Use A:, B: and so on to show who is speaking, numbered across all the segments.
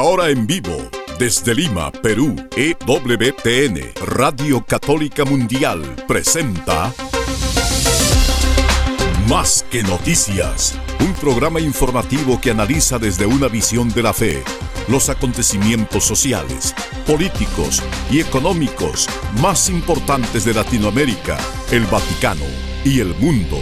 A: Ahora en vivo, desde Lima, Perú, EWTN, Radio Católica Mundial, presenta Más que Noticias, un programa informativo que analiza desde una visión de la fe los acontecimientos sociales, políticos y económicos más importantes de Latinoamérica, el Vaticano y el mundo.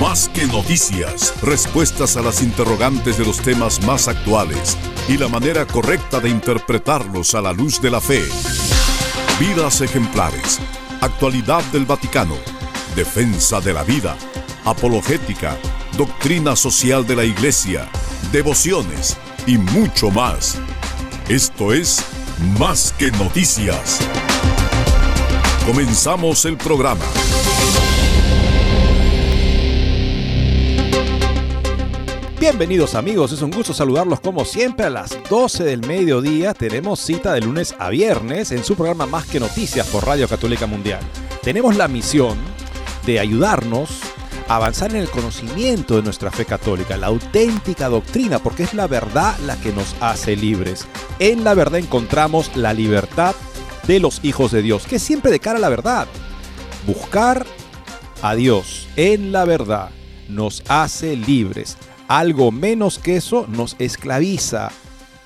A: Más que noticias, respuestas a las interrogantes de los temas más actuales y la manera correcta de interpretarlos a la luz de la fe. Vidas ejemplares, actualidad del Vaticano, defensa de la vida, apologética, doctrina social de la Iglesia, devociones y mucho más. Esto es Más que Noticias. Comenzamos el programa.
B: Bienvenidos amigos, es un gusto saludarlos como siempre a las 12 del mediodía. Tenemos cita de lunes a viernes en su programa Más que Noticias por Radio Católica Mundial. Tenemos la misión de ayudarnos a avanzar en el conocimiento de nuestra fe católica, la auténtica doctrina, porque es la verdad la que nos hace libres. En la verdad encontramos la libertad de los hijos de Dios, que es siempre de cara a la verdad. Buscar a Dios en la verdad nos hace libres. Algo menos que eso nos esclaviza.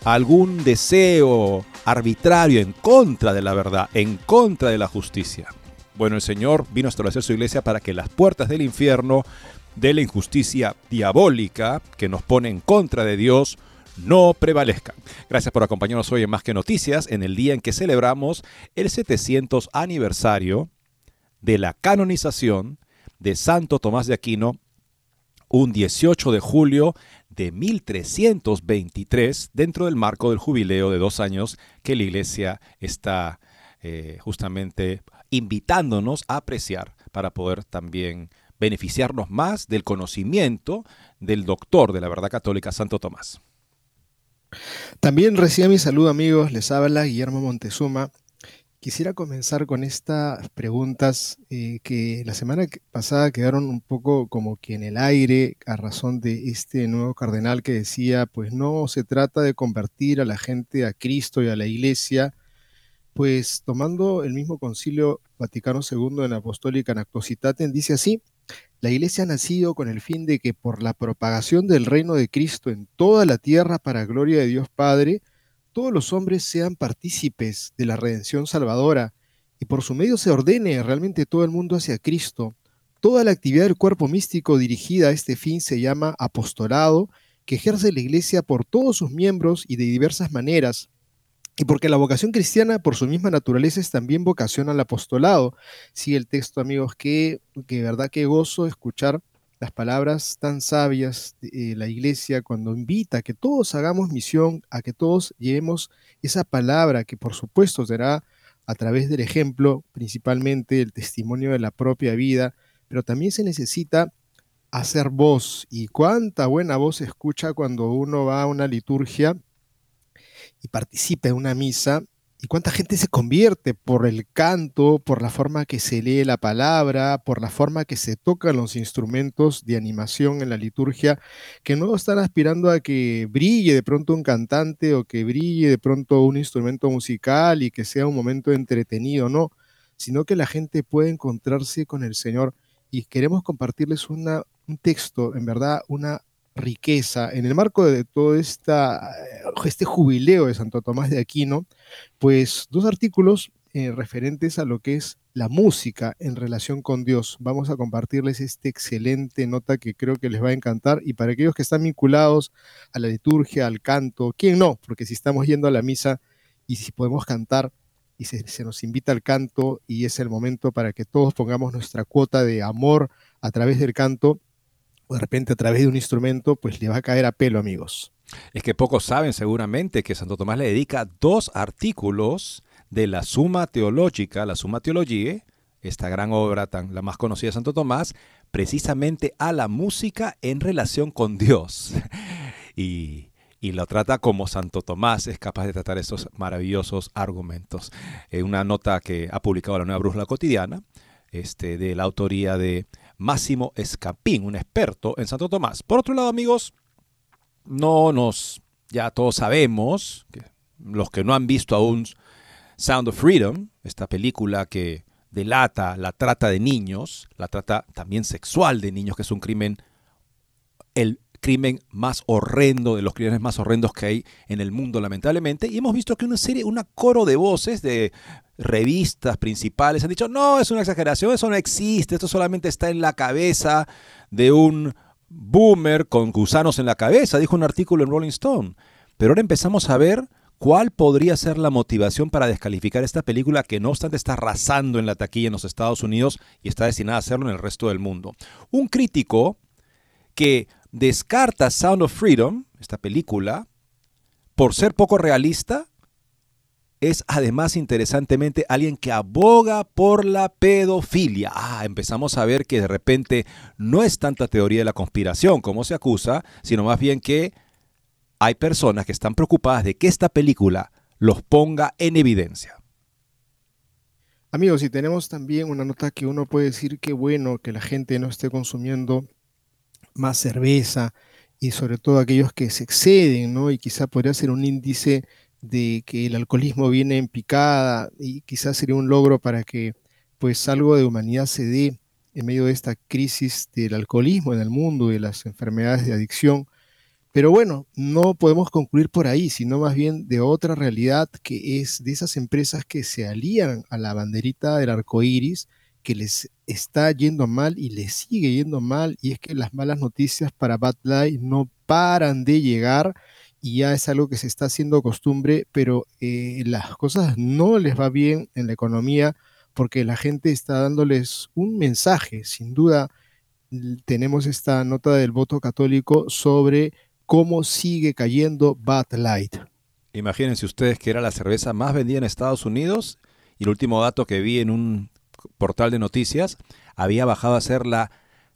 B: Algún deseo arbitrario en contra de la verdad, en contra de la justicia. Bueno, el Señor vino a establecer su iglesia para que las puertas del infierno, de la injusticia diabólica que nos pone en contra de Dios, no prevalezcan. Gracias por acompañarnos hoy en Más que Noticias, en el día en que celebramos el 700 aniversario de la canonización de Santo Tomás de Aquino, un 18 de julio de 1323, dentro del marco del jubileo de dos años que la Iglesia está eh, justamente invitándonos a apreciar para poder también beneficiarnos más del conocimiento del doctor de la verdad católica, Santo Tomás.
C: También reciba mi saludo amigos, les habla Guillermo Montezuma Quisiera comenzar con estas preguntas eh, que la semana pasada quedaron un poco como que en el aire a razón de este nuevo cardenal que decía, pues no se trata de convertir a la gente a Cristo y a la Iglesia, pues tomando el mismo concilio Vaticano II en Apostólica Nactositaten, dice así, la Iglesia ha nacido con el fin de que por la propagación del reino de Cristo en toda la tierra para gloria de Dios Padre, todos los hombres sean partícipes de la redención salvadora y por su medio se ordene realmente todo el mundo hacia Cristo. Toda la actividad del cuerpo místico dirigida a este fin se llama apostolado, que ejerce la Iglesia por todos sus miembros y de diversas maneras. Y porque la vocación cristiana, por su misma naturaleza, es también vocación al apostolado. Sí, el texto, amigos, que, que verdad que gozo escuchar las palabras tan sabias de eh, la iglesia cuando invita a que todos hagamos misión, a que todos llevemos esa palabra que por supuesto será a través del ejemplo, principalmente el testimonio de la propia vida, pero también se necesita hacer voz. Y cuánta buena voz se escucha cuando uno va a una liturgia y participa en una misa y cuánta gente se convierte por el canto, por la forma que se lee la palabra, por la forma que se tocan los instrumentos de animación en la liturgia, que no están aspirando a que brille de pronto un cantante o que brille de pronto un instrumento musical y que sea un momento entretenido, no, sino que la gente puede encontrarse con el Señor. Y queremos compartirles una, un texto, en verdad, una riqueza en el marco de todo esta, este jubileo de Santo Tomás de Aquino, pues dos artículos eh, referentes a lo que es la música en relación con Dios. Vamos a compartirles esta excelente nota que creo que les va a encantar y para aquellos que están vinculados a la liturgia, al canto, ¿quién no? Porque si estamos yendo a la misa y si podemos cantar y se, se nos invita al canto y es el momento para que todos pongamos nuestra cuota de amor a través del canto, de repente a través de un instrumento, pues le va a caer a pelo, amigos.
B: Es que pocos saben seguramente que Santo Tomás le dedica dos artículos de la Suma Teológica, la Suma Theologiae, esta gran obra tan la más conocida de Santo Tomás, precisamente a la música en relación con Dios. y, lo trata como Santo Tomás es capaz de tratar esos maravillosos argumentos. Eh, una nota que ha publicado la Nueva Brújula Cotidiana, este, de la autoría de Máximo Escapín, un experto en Santo Tomás. Por otro lado, amigos, no nos ya todos sabemos, que los que no han visto aún Sound of Freedom, esta película que delata la trata de niños, la trata también sexual de niños, que es un crimen, el crimen más horrendo, de los crímenes más horrendos que hay en el mundo, lamentablemente. Y hemos visto que una serie, una coro de voces de revistas principales han dicho, no, es una exageración, eso no existe, esto solamente está en la cabeza de un boomer con gusanos en la cabeza, dijo un artículo en Rolling Stone. Pero ahora empezamos a ver cuál podría ser la motivación para descalificar esta película que no obstante está arrasando en la taquilla en los Estados Unidos y está destinada a hacerlo en el resto del mundo. Un crítico que descarta Sound of Freedom, esta película, por ser poco realista, es además interesantemente alguien que aboga por la pedofilia. Ah, empezamos a ver que de repente no es tanta teoría de la conspiración como se acusa, sino más bien que hay personas que están preocupadas de que esta película los ponga en evidencia.
C: Amigos, y tenemos también una nota que uno puede decir que bueno que la gente no esté consumiendo más cerveza y sobre todo aquellos que se exceden, ¿no? Y quizá podría ser un índice de que el alcoholismo viene en picada y quizás sería un logro para que pues algo de humanidad se dé en medio de esta crisis del alcoholismo en el mundo, y de las enfermedades de adicción. Pero bueno, no podemos concluir por ahí, sino más bien de otra realidad que es de esas empresas que se alían a la banderita del arco iris, que les está yendo mal y les sigue yendo mal, y es que las malas noticias para Bad Light no paran de llegar y ya es algo que se está haciendo costumbre, pero eh, las cosas no les va bien en la economía porque la gente está dándoles un mensaje. Sin duda, tenemos esta nota del voto católico sobre cómo sigue cayendo Bad Light.
B: Imagínense ustedes que era la cerveza más vendida en Estados Unidos y el último dato que vi en un portal de noticias había bajado a ser la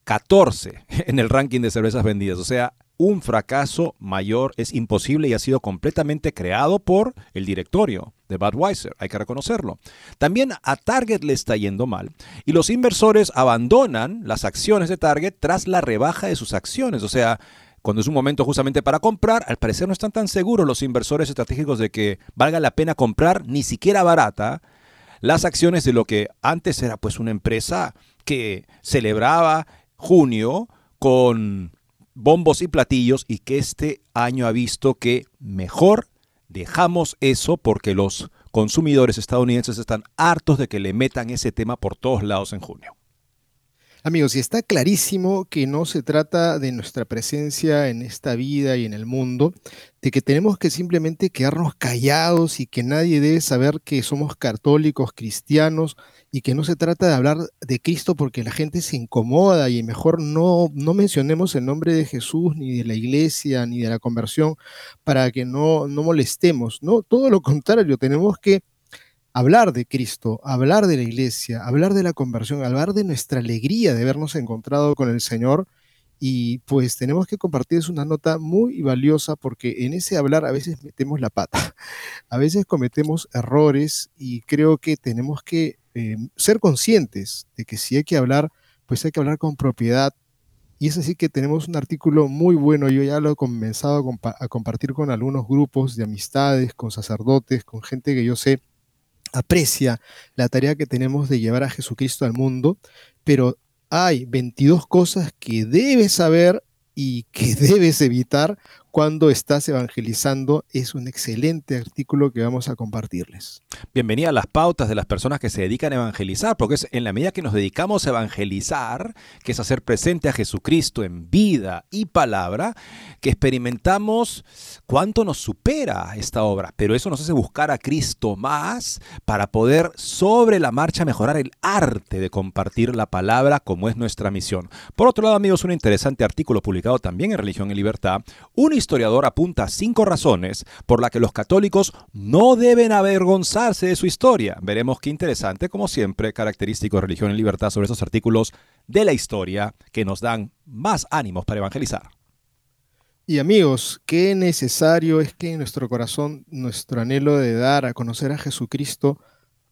B: 14 en el ranking de cervezas vendidas. O sea, un fracaso mayor es imposible y ha sido completamente creado por el directorio de Budweiser, hay que reconocerlo. También a Target le está yendo mal y los inversores abandonan las acciones de Target tras la rebaja de sus acciones, o sea, cuando es un momento justamente para comprar, al parecer no están tan seguros los inversores estratégicos de que valga la pena comprar ni siquiera barata las acciones de lo que antes era pues una empresa que celebraba junio con bombos y platillos y que este año ha visto que mejor dejamos eso porque los consumidores estadounidenses están hartos de que le metan ese tema por todos lados en junio.
C: Amigos, y está clarísimo que no se trata de nuestra presencia en esta vida y en el mundo, de que tenemos que simplemente quedarnos callados y que nadie debe saber que somos católicos, cristianos, y que no se trata de hablar de Cristo porque la gente se incomoda y mejor no, no mencionemos el nombre de Jesús, ni de la iglesia, ni de la conversión, para que no, no molestemos, ¿no? Todo lo contrario, tenemos que hablar de Cristo, hablar de la iglesia, hablar de la conversión, hablar de nuestra alegría de habernos encontrado con el Señor. Y pues tenemos que compartir es una nota muy valiosa porque en ese hablar a veces metemos la pata, a veces cometemos errores y creo que tenemos que eh, ser conscientes de que si hay que hablar, pues hay que hablar con propiedad. Y es así que tenemos un artículo muy bueno, yo ya lo he comenzado a compartir con algunos grupos de amistades, con sacerdotes, con gente que yo sé aprecia la tarea que tenemos de llevar a Jesucristo al mundo, pero hay 22 cosas que debes saber y que debes evitar cuando estás evangelizando es un excelente artículo que vamos a compartirles.
B: Bienvenida a las pautas de las personas que se dedican a evangelizar, porque es en la medida que nos dedicamos a evangelizar, que es hacer presente a Jesucristo en vida y palabra, que experimentamos cuánto nos supera esta obra. Pero eso nos hace buscar a Cristo más para poder sobre la marcha mejorar el arte de compartir la palabra como es nuestra misión. Por otro lado, amigos, un interesante artículo publicado también en Religión y Libertad, un historiador apunta cinco razones por las que los católicos no deben avergonzarse de su historia. Veremos qué interesante, como siempre, característico de Religión y Libertad sobre esos artículos de la historia que nos dan más ánimos para evangelizar.
C: Y amigos, qué necesario es que en nuestro corazón, nuestro anhelo de dar a conocer a Jesucristo,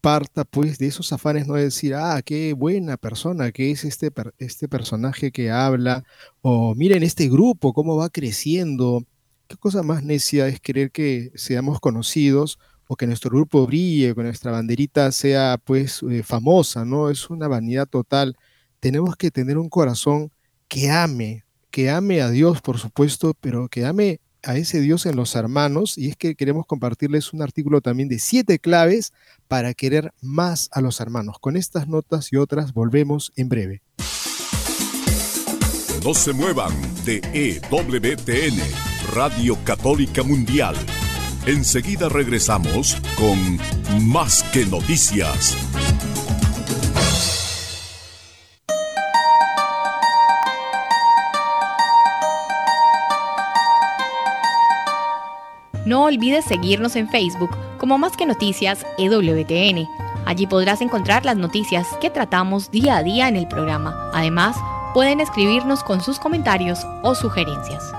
C: parta pues de esos afanes, no de decir, ah, qué buena persona que es este, este personaje que habla, o miren este grupo, cómo va creciendo, ¿Qué cosa más necia es querer que seamos conocidos o que nuestro grupo brille, que nuestra banderita sea pues eh, famosa, ¿no? Es una vanidad total. Tenemos que tener un corazón que ame, que ame a Dios, por supuesto, pero que ame a ese Dios en los hermanos. Y es que queremos compartirles un artículo también de siete claves para querer más a los hermanos. Con estas notas y otras volvemos en breve.
A: No se muevan de EWTN, Radio Católica Mundial. Enseguida regresamos con Más que Noticias.
D: No olvides seguirnos en Facebook como Más que Noticias EWTN. Allí podrás encontrar las noticias que tratamos día a día en el programa. Además, pueden escribirnos con sus comentarios o sugerencias.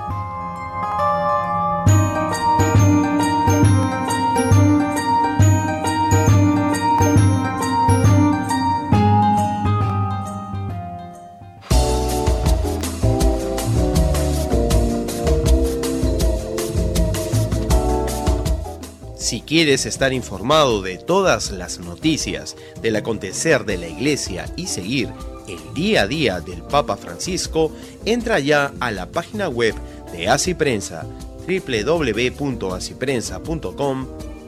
E: Si quieres estar informado de todas las noticias del acontecer de la iglesia y seguir el día a día del Papa Francisco, entra ya a la página web de Así Prensa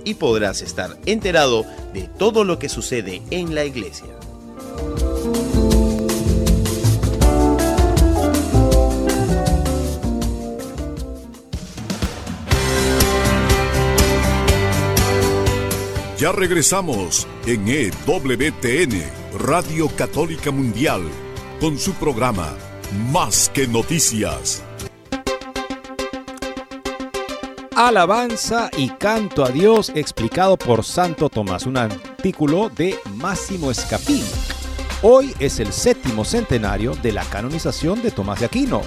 E: y podrás estar enterado de todo lo que sucede en la iglesia.
A: Ya regresamos en EWTN, Radio Católica Mundial, con su programa Más que Noticias.
B: Alabanza y canto a Dios explicado por Santo Tomás, un artículo de Máximo Escapín. Hoy es el séptimo centenario de la canonización de Tomás de Aquino,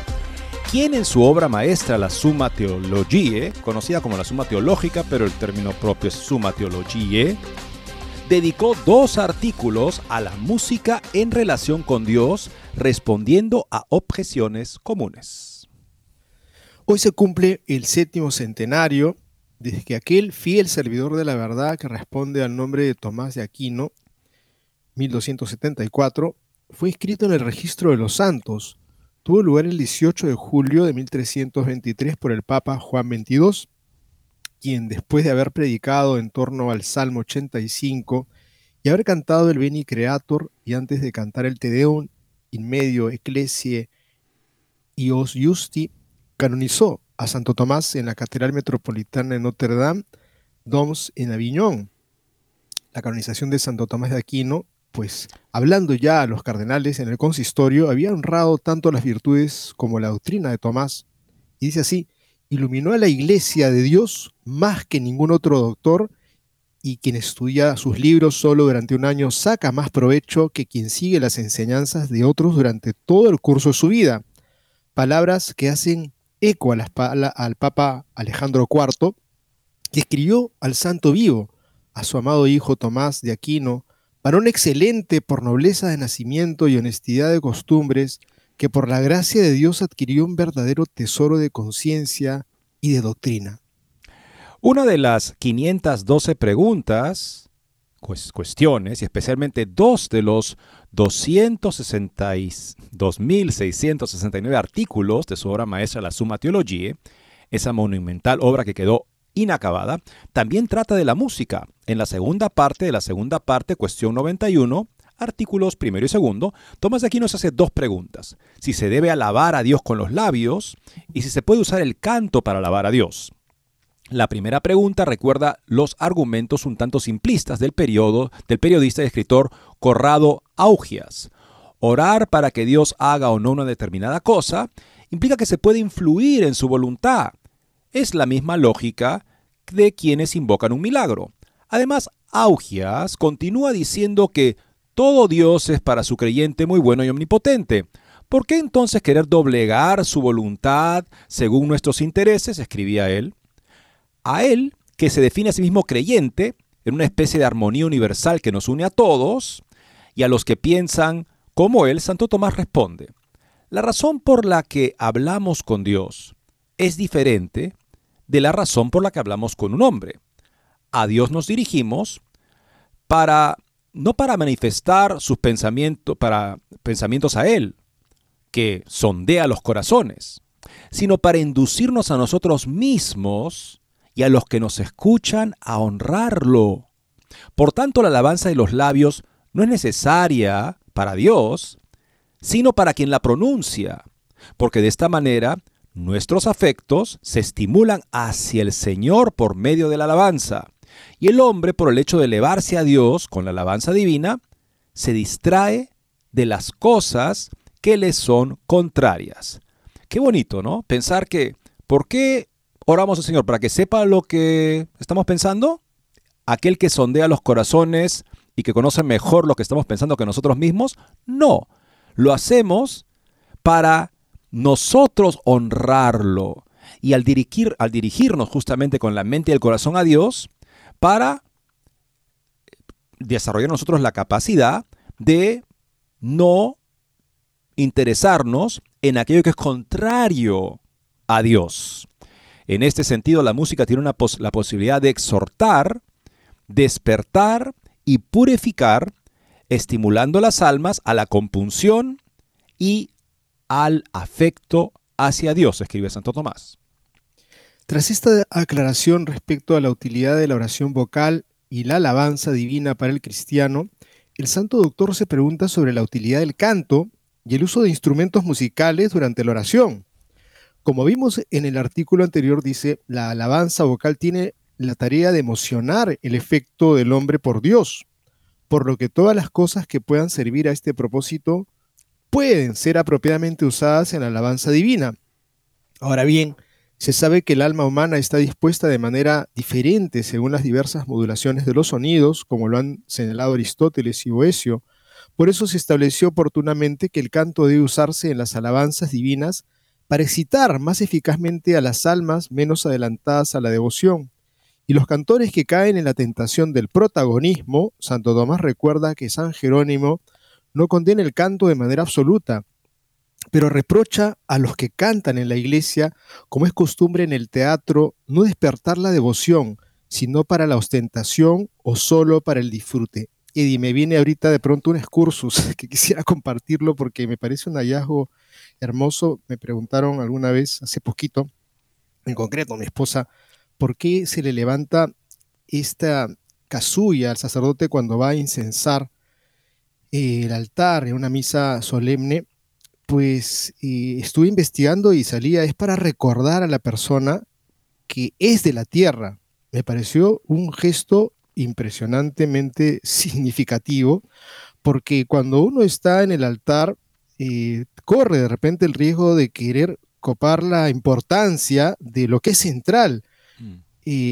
B: quien en su obra maestra la Summa Theologiae, conocida como la Suma Teológica, pero el término propio es Summa Theologiae, dedicó dos artículos a la música en relación con Dios, respondiendo a objeciones comunes.
C: Hoy se cumple el séptimo centenario desde que aquel fiel servidor de la verdad que responde al nombre de Tomás de Aquino, 1274, fue inscrito en el registro de los santos. Tuvo lugar el 18 de julio de 1323 por el Papa Juan XXII, quien después de haber predicado en torno al Salmo 85 y haber cantado el Beni Creator y antes de cantar el Te Deum in medio Ecclesiae Ios Justi, canonizó a Santo Tomás en la Catedral Metropolitana de Notre Dame, Doms en Aviñón. La canonización de Santo Tomás de Aquino, pues hablando ya a los cardenales en el consistorio, había honrado tanto las virtudes como la doctrina de Tomás. Y dice así, iluminó a la iglesia de Dios más que ningún otro doctor y quien estudia sus libros solo durante un año saca más provecho que quien sigue las enseñanzas de otros durante todo el curso de su vida. Palabras que hacen eco a la, al Papa Alejandro IV, que escribió al Santo Vivo, a su amado hijo Tomás de Aquino, varón excelente por nobleza de nacimiento y honestidad de costumbres, que por la gracia de Dios adquirió un verdadero tesoro de conciencia y de doctrina.
B: Una de las 512 preguntas, cuestiones, y especialmente dos de los 2.669 artículos de su obra maestra La Summa Theologiae, esa monumental obra que quedó inacabada, también trata de la música. En la segunda parte de la segunda parte, cuestión 91, artículos primero y segundo, Tomás de aquí nos hace dos preguntas. Si se debe alabar a Dios con los labios y si se puede usar el canto para alabar a Dios. La primera pregunta recuerda los argumentos un tanto simplistas del, periodo, del periodista y escritor Corrado Augias. Orar para que Dios haga o no una determinada cosa implica que se puede influir en su voluntad. Es la misma lógica de quienes invocan un milagro. Además, Augias continúa diciendo que todo Dios es para su creyente muy bueno y omnipotente. ¿Por qué entonces querer doblegar su voluntad según nuestros intereses? escribía él a Él, que se define a sí mismo creyente, en una especie de armonía universal que nos une a todos, y a los que piensan como Él, Santo Tomás responde, la razón por la que hablamos con Dios es diferente de la razón por la que hablamos con un hombre. A Dios nos dirigimos para no para manifestar sus pensamientos, para pensamientos a él, que sondea los corazones, sino para inducirnos a nosotros mismos y a los que nos escuchan a honrarlo. Por tanto, la alabanza de los labios no es necesaria para Dios, sino para quien la pronuncia, porque de esta manera nuestros afectos se estimulan hacia el Señor por medio de la alabanza, y el hombre, por el hecho de elevarse a Dios con la alabanza divina, se distrae de las cosas que le son contrarias. Qué bonito, ¿no? Pensar que, ¿por qué oramos al Señor? ¿Para que sepa lo que estamos pensando? Aquel que sondea los corazones y que conoce mejor lo que estamos pensando que nosotros mismos. No, lo hacemos para nosotros honrarlo. Y al, dirigir, al dirigirnos justamente con la mente y el corazón a Dios, para desarrollar nosotros la capacidad de no interesarnos en aquello que es contrario a Dios. En este sentido, la música tiene una la posibilidad de exhortar, despertar y purificar, estimulando las almas a la compunción y al afecto hacia Dios, escribe Santo Tomás.
C: Tras esta aclaración respecto a la utilidad de la oración vocal y la alabanza divina para el cristiano, el santo doctor se pregunta sobre la utilidad del canto y el uso de instrumentos musicales durante la oración. Como vimos en el artículo anterior, dice, la alabanza vocal tiene la tarea de emocionar el efecto del hombre por Dios, por lo que todas las cosas que puedan servir a este propósito pueden ser apropiadamente usadas en la alabanza divina. Ahora bien, se sabe que el alma humana está dispuesta de manera diferente según las diversas modulaciones de los sonidos, como lo han señalado Aristóteles y Boesio. Por eso se estableció oportunamente que el canto debe usarse en las alabanzas divinas para excitar más eficazmente a las almas menos adelantadas a la devoción. Y los cantores que caen en la tentación del protagonismo, Santo Tomás recuerda que San Jerónimo no condena el canto de manera absoluta, pero reprocha a los que cantan en la iglesia, como es costumbre en el teatro, no despertar la devoción, sino para la ostentación o solo para el disfrute. Eddie, me viene ahorita de pronto un excursus que quisiera compartirlo porque me parece un hallazgo hermoso. Me preguntaron alguna vez, hace poquito, en concreto mi esposa, ¿por qué se le levanta esta casulla al sacerdote cuando va a incensar el altar en una misa solemne? pues estuve investigando y salía, es para recordar a la persona que es de la tierra. Me pareció un gesto impresionantemente significativo, porque cuando uno está en el altar, eh, corre de repente el riesgo de querer copar la importancia de lo que es central.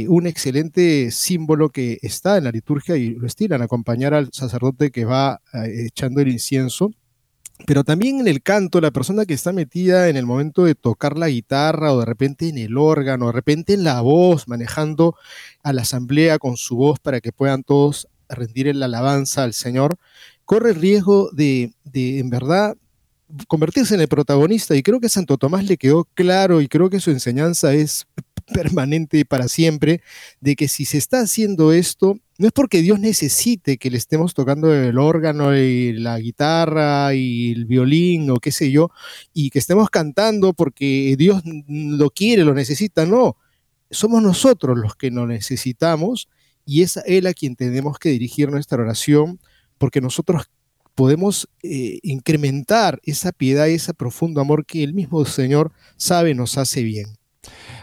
C: Un excelente símbolo que está en la liturgia y lo estiran, acompañar al sacerdote que va eh, echando el incienso. Pero también en el canto, la persona que está metida en el momento de tocar la guitarra o de repente en el órgano, de repente en la voz, manejando a la asamblea con su voz para que puedan todos rendir la alabanza al Señor, corre el riesgo de, de en verdad convertirse en el protagonista y creo que Santo Tomás le quedó claro y creo que su enseñanza es permanente para siempre, de que si se está haciendo esto, no es porque Dios necesite que le estemos tocando el órgano y la guitarra y el violín o qué sé yo, y que estemos cantando porque Dios lo quiere, lo necesita, no. Somos nosotros los que lo necesitamos y es Él a quien tenemos que dirigir nuestra oración porque nosotros podemos eh, incrementar esa piedad y ese profundo amor que el mismo Señor sabe nos hace bien.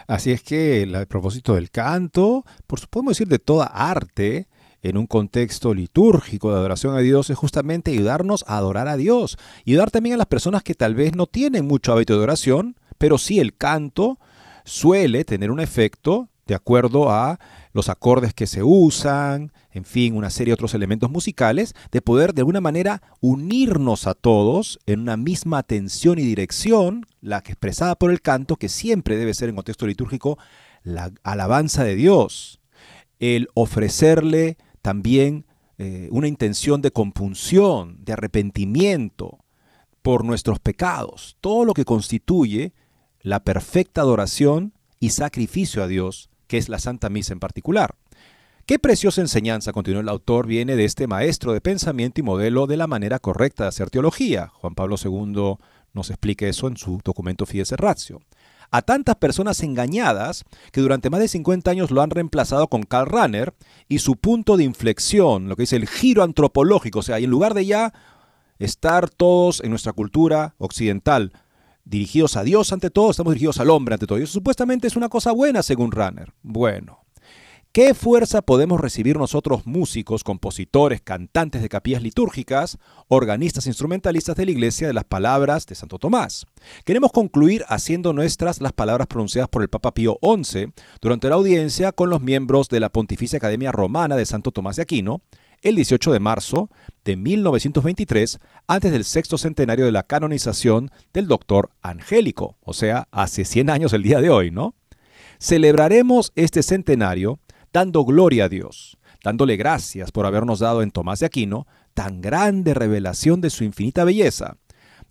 B: Así es que el propósito del canto, por podemos decir de toda arte, en un contexto litúrgico de adoración a Dios es justamente ayudarnos a adorar a Dios y ayudar también a las personas que tal vez no tienen mucho hábito de oración, pero sí el canto suele tener un efecto de acuerdo a los acordes que se usan, en fin, una serie de otros elementos musicales, de poder de alguna manera unirnos a todos en una misma atención y dirección, la que expresada por el canto, que siempre debe ser en contexto litúrgico la alabanza de Dios, el ofrecerle también eh, una intención de compunción, de arrepentimiento por nuestros pecados, todo lo que constituye la perfecta adoración y sacrificio a Dios, que es la Santa Misa en particular. Qué preciosa enseñanza, continuó el autor, viene de este maestro de pensamiento y modelo de la manera correcta de hacer teología. Juan Pablo II nos explica eso en su documento Fides Ratio. A tantas personas engañadas que durante más de 50 años lo han reemplazado con Karl Rahner y su punto de inflexión, lo que dice el giro antropológico, o sea, en lugar de ya estar todos en nuestra cultura occidental dirigidos a Dios ante todo, estamos dirigidos al hombre ante todo. Y eso supuestamente es una cosa buena según Runner. Bueno, ¿Qué fuerza podemos recibir nosotros músicos, compositores, cantantes de capillas litúrgicas, organistas, instrumentalistas de la iglesia de las palabras de Santo Tomás? Queremos concluir haciendo nuestras las palabras pronunciadas por el Papa Pío XI durante la audiencia con los miembros de la Pontificia Academia Romana de Santo Tomás de Aquino, el 18 de marzo de 1923, antes del sexto centenario de la canonización del doctor Angélico, o sea, hace 100 años el día de hoy, ¿no? Celebraremos este centenario dando gloria a Dios, dándole gracias por habernos dado en Tomás de Aquino tan grande revelación de su infinita belleza,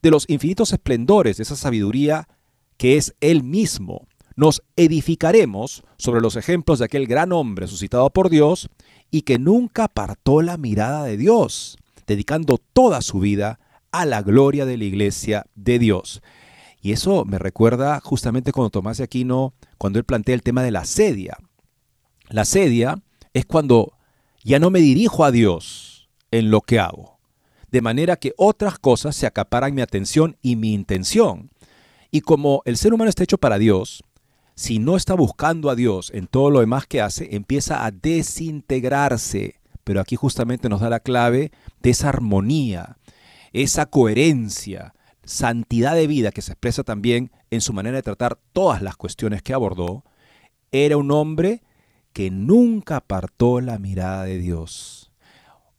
B: de los infinitos esplendores de esa sabiduría que es Él mismo. Nos edificaremos sobre los ejemplos de aquel gran hombre suscitado por Dios y que nunca apartó la mirada de Dios, dedicando toda su vida a la gloria de la iglesia de Dios. Y eso me recuerda justamente cuando Tomás de Aquino, cuando él plantea el tema de la sedia. La sedia es cuando ya no me dirijo a Dios en lo que hago, de manera que otras cosas se acaparan mi atención y mi intención. Y como el ser humano está hecho para Dios, si no está buscando a Dios en todo lo demás que hace, empieza a desintegrarse. Pero aquí justamente nos da la clave de esa armonía, esa coherencia, santidad de vida que se expresa también en su manera de tratar todas las cuestiones que abordó. Era un hombre que nunca apartó la mirada de Dios.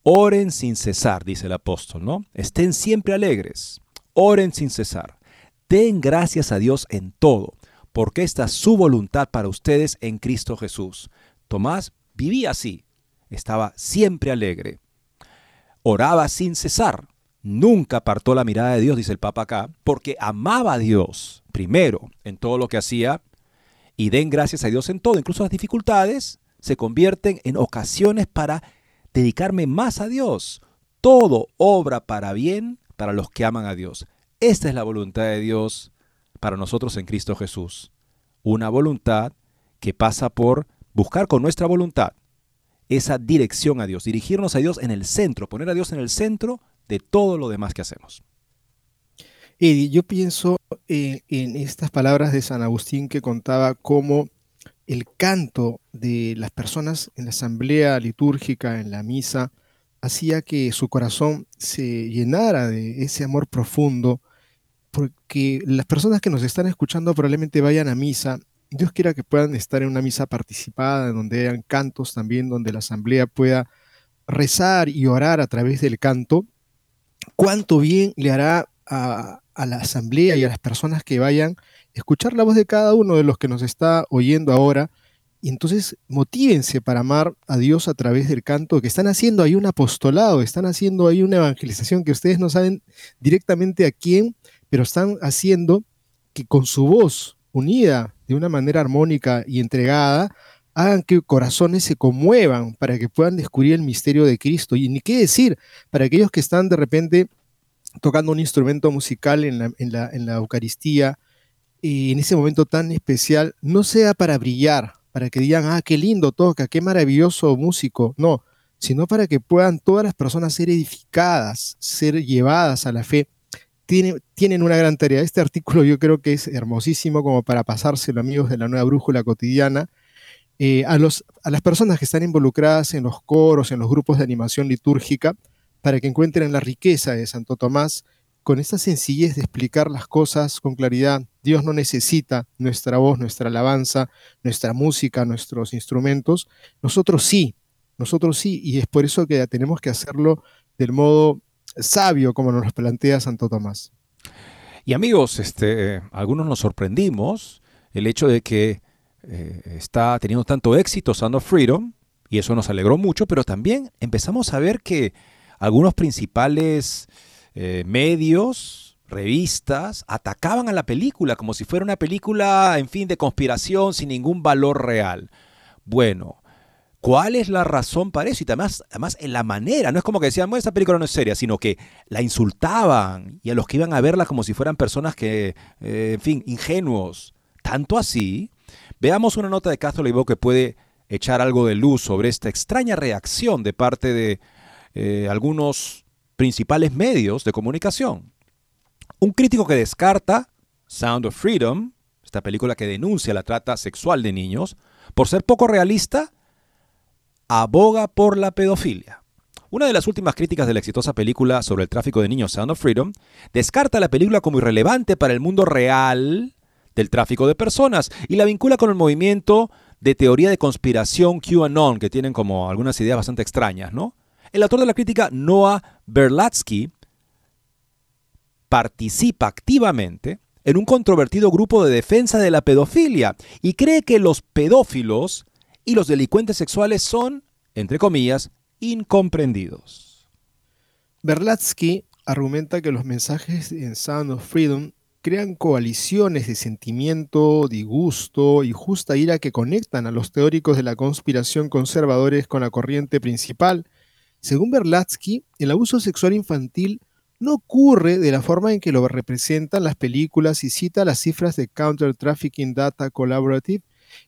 B: Oren sin cesar, dice el apóstol, ¿no? Estén siempre alegres. Oren sin cesar. Den gracias a Dios en todo, porque esta es su voluntad para ustedes en Cristo Jesús. Tomás vivía así. Estaba siempre alegre. Oraba sin cesar. Nunca apartó la mirada de Dios, dice el Papa acá, porque amaba a Dios primero en todo lo que hacía y den gracias a Dios en todo, incluso las dificultades se convierten en ocasiones para dedicarme más a Dios. Todo obra para bien para los que aman a Dios. Esta es la voluntad de Dios para nosotros en Cristo Jesús. Una voluntad que pasa por buscar con nuestra voluntad esa dirección a Dios, dirigirnos a Dios en el centro, poner a Dios en el centro de todo lo demás que hacemos.
C: Eddie, yo pienso en, estas palabras de San Agustín que contaba cómo el canto de las personas en la asamblea litúrgica, en la misa, hacía que su corazón se llenara de ese amor profundo, porque las personas que nos están escuchando probablemente vayan a misa. Dios quiera que puedan estar en una misa participada, donde hayan cantos también, donde la asamblea pueda rezar y orar a través del canto. ¿Cuánto bien le hará a, la asamblea y a las personas que vayan, escuchar la voz de cada uno de los que nos está oyendo ahora. Y entonces motívense para amar a Dios a través del canto, que están haciendo ahí un apostolado, están haciendo ahí una evangelización que ustedes no saben directamente a quién, pero están haciendo que con su voz unida de una manera armónica y entregada, hagan que corazones se conmuevan para que puedan descubrir el misterio de Cristo. Y ni qué decir, para aquellos que están de repente tocando un instrumento musical en la, en la, Eucaristía, y en ese momento tan especial, no sea para brillar, para que digan, ah, qué lindo toca, qué maravilloso músico, no, sino para que puedan todas las personas ser edificadas, ser llevadas a la fe. Tienen, una gran tarea. Este artículo yo creo que es hermosísimo como para pasárselo, amigos de la nueva brújula cotidiana. Eh, a, a las personas que están involucradas en los coros, en los grupos de animación litúrgica, para que encuentren la riqueza de Santo Tomás con esta sencillez de explicar las cosas con claridad. Dios no necesita nuestra voz, nuestra alabanza, nuestra música, nuestros instrumentos. Nosotros sí, nosotros sí, y es por eso que tenemos que hacerlo del modo sabio como nos plantea Santo Tomás.
B: Y amigos, este, algunos nos sorprendimos el hecho de que eh, está teniendo tanto éxito Sound of Freedom, y eso nos alegró mucho, pero también empezamos a ver que algunos principales eh, medios revistas atacaban a la película como si fuera una película, en fin, de conspiración sin ningún valor real. Bueno, ¿cuál es la razón para eso? Y además, además en la manera, no es como que decían, esta película no es seria, sino que la insultaban y a los que iban a verla como si fueran personas que, eh, en fin, ingenuos. Tanto así, veamos una nota de Castro Leibo que puede echar algo de luz sobre esta extraña reacción de parte de eh, algunos principales medios de comunicación. Un crítico que descarta Sound of Freedom, esta película que denuncia la trata sexual de niños, por ser poco realista, aboga por la pedofilia. Una de las últimas críticas de la exitosa película sobre el tráfico de niños Sound of Freedom descarta la película como irrelevante para el mundo real del tráfico de personas y la vincula con el movimiento de teoría de conspiración QAnon, que tienen como algunas ideas bastante extrañas, ¿no? El autor de la crítica, Noah Berlatsky, participa activamente en un controvertido grupo de defensa de la pedofilia y cree que los pedófilos y los delincuentes sexuales son, entre comillas, incomprendidos.
C: Berlatsky argumenta que los mensajes en Sound of Freedom crean coaliciones de sentimiento, disgusto y justa ira que conectan a los teóricos de la conspiración conservadores con la corriente principal. Según Berlatsky, el abuso sexual infantil no ocurre de la forma en que lo representan las películas y cita las cifras de Counter Trafficking Data Collaborative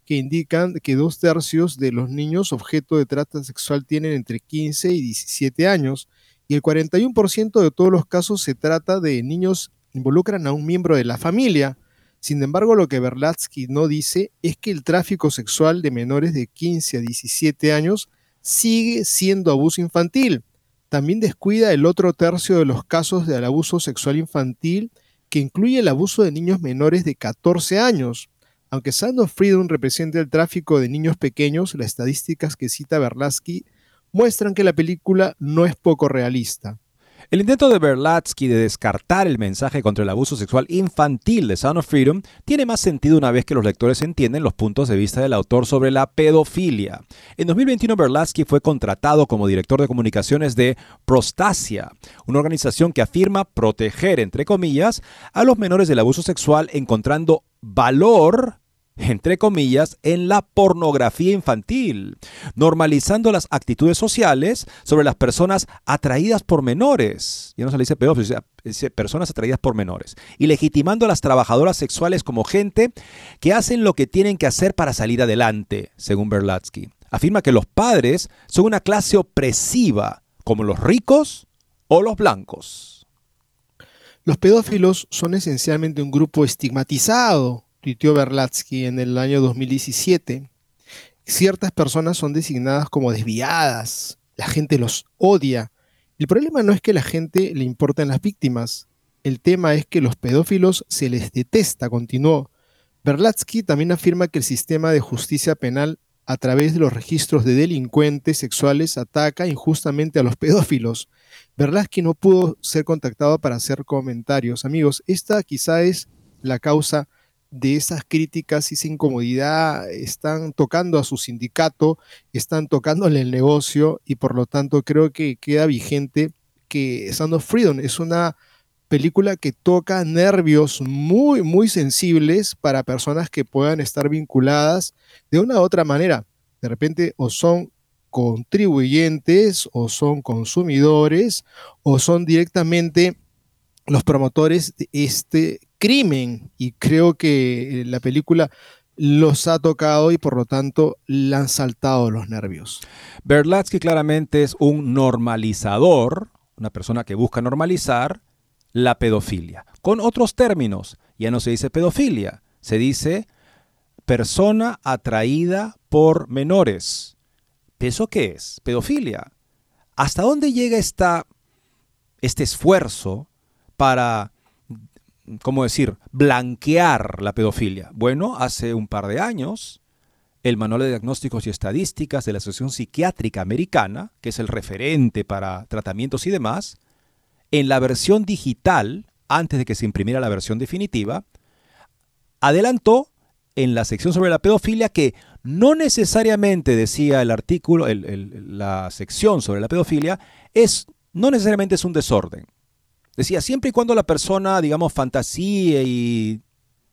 C: que indican que dos tercios de los niños objeto de trata sexual tienen entre 15 y 17 años y el 41% de todos los casos se trata de niños involucran a un miembro de la familia. Sin embargo, lo que Berlatsky no dice es que el tráfico sexual de menores de 15 a 17 años sigue siendo abuso infantil. También descuida el otro tercio de los casos del abuso sexual infantil, que incluye el abuso de niños menores de 14 años. Aunque Sound of Freedom representa el tráfico de niños pequeños, las estadísticas que cita Berlatsky muestran que la película no es poco realista.
B: El intento de Berlatsky de descartar el mensaje contra el abuso sexual infantil de Sound of Freedom tiene más sentido una vez que los lectores entienden los puntos de vista del autor sobre la pedofilia. En 2021 Berlatsky fue contratado como director de comunicaciones de Prostasia, una organización que afirma proteger, entre comillas, a los menores del abuso sexual encontrando valor entre comillas, en la pornografía infantil, normalizando las actitudes sociales sobre las personas atraídas por menores. Ya no se le dice pedófilos, dice personas atraídas por menores. Y legitimando a las trabajadoras sexuales como gente que hacen lo que tienen que hacer para salir adelante, según Berlatsky. Afirma que los padres son una clase opresiva, como los ricos o los blancos.
C: Los pedófilos son esencialmente un grupo estigmatizado tuiteó Berlatsky en el año 2017, ciertas personas son designadas como desviadas, la gente los odia. El problema no es que la gente le importen las víctimas, el tema es que los pedófilos se les detesta, continuó. Berlatsky también afirma que el sistema de justicia penal a través de los registros de delincuentes sexuales ataca injustamente a los pedófilos. Berlatsky no pudo ser contactado para hacer comentarios. Amigos, esta quizá es la causa de esas críticas y esa incomodidad están tocando a su sindicato, están tocándole el negocio y por lo tanto creo que queda vigente que Sound of Freedom es una película que toca nervios muy, muy sensibles para personas que puedan estar vinculadas de una u otra manera. De repente o son contribuyentes o son consumidores o son directamente los promotores de este crimen y creo que eh, la película los ha tocado y por lo tanto le han saltado los nervios.
B: Berlatsky claramente es un normalizador, una persona que busca normalizar la pedofilia. Con otros términos, ya no se dice pedofilia, se dice persona atraída por menores. ¿Eso qué es? Pedofilia. ¿Hasta dónde llega esta, este esfuerzo para ¿cómo decir?, blanquear la pedofilia. Bueno, hace un par de años, el Manual de Diagnósticos y Estadísticas de la Asociación Psiquiátrica Americana, que es el referente para tratamientos y demás, en la versión digital, antes de que se imprimiera la versión definitiva, adelantó en la sección sobre la pedofilia que no necesariamente decía el artículo, la sección sobre la pedofilia, es, no necesariamente es un desorden Decía, siempre y cuando la persona, digamos, fantasíe y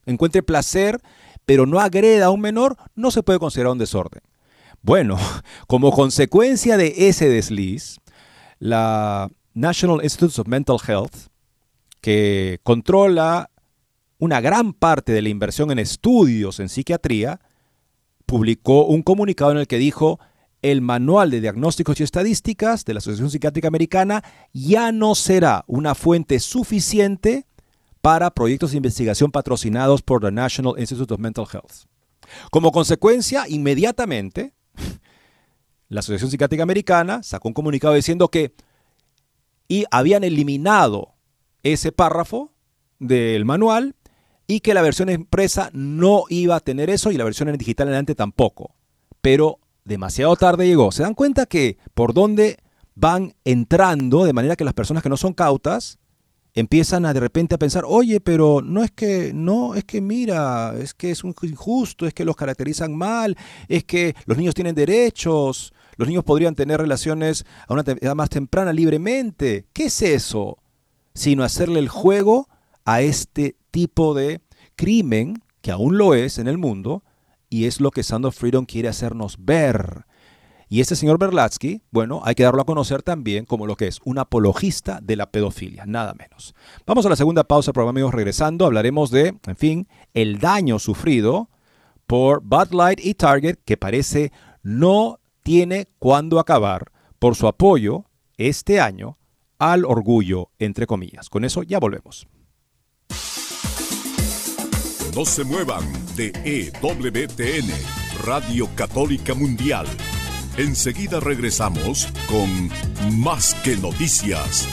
B: encuentre placer, pero no agreda a un menor, no se puede considerar un desorden. Bueno, como consecuencia de ese desliz, la National Institute of Mental Health, que controla una gran parte de la inversión en estudios en psiquiatría, publicó un comunicado en el que dijo, el Manual de Diagnósticos y Estadísticas de la Asociación Psiquiátrica Americana ya no será una fuente suficiente para proyectos de investigación patrocinados por la National Institute of Mental Health. Como consecuencia, inmediatamente, la Asociación Psiquiátrica Americana sacó un comunicado diciendo que y habían eliminado ese párrafo del manual y que la versión impresa no iba a tener eso y la versión en digital en adelante tampoco. Pero demasiado tarde llegó. ¿Se dan cuenta que por dónde van entrando de manera que las personas que no son cautas empiezan a de repente a pensar, oye, pero no es que, no, es que mira, es que es injusto, es que los caracterizan mal, es que los niños tienen derechos, los niños podrían tener relaciones a una edad más temprana libremente. ¿Qué es eso? Sino hacerle el juego a este tipo de crimen, que aún lo es en el mundo, y es lo que Sound of Freedom quiere hacernos ver. Y este señor Berlatsky, bueno, hay que darlo a conocer también como lo que es, un apologista de la pedofilia, nada menos. Vamos a la segunda pausa, programa amigos, regresando, hablaremos de, en fin, el daño sufrido por Bud Light y Target, que parece no tiene cuándo acabar por su apoyo este año al orgullo, entre comillas. Con eso ya volvemos.
A: No se muevan de EWTN, Radio Católica Mundial. Enseguida regresamos con Más que Noticias.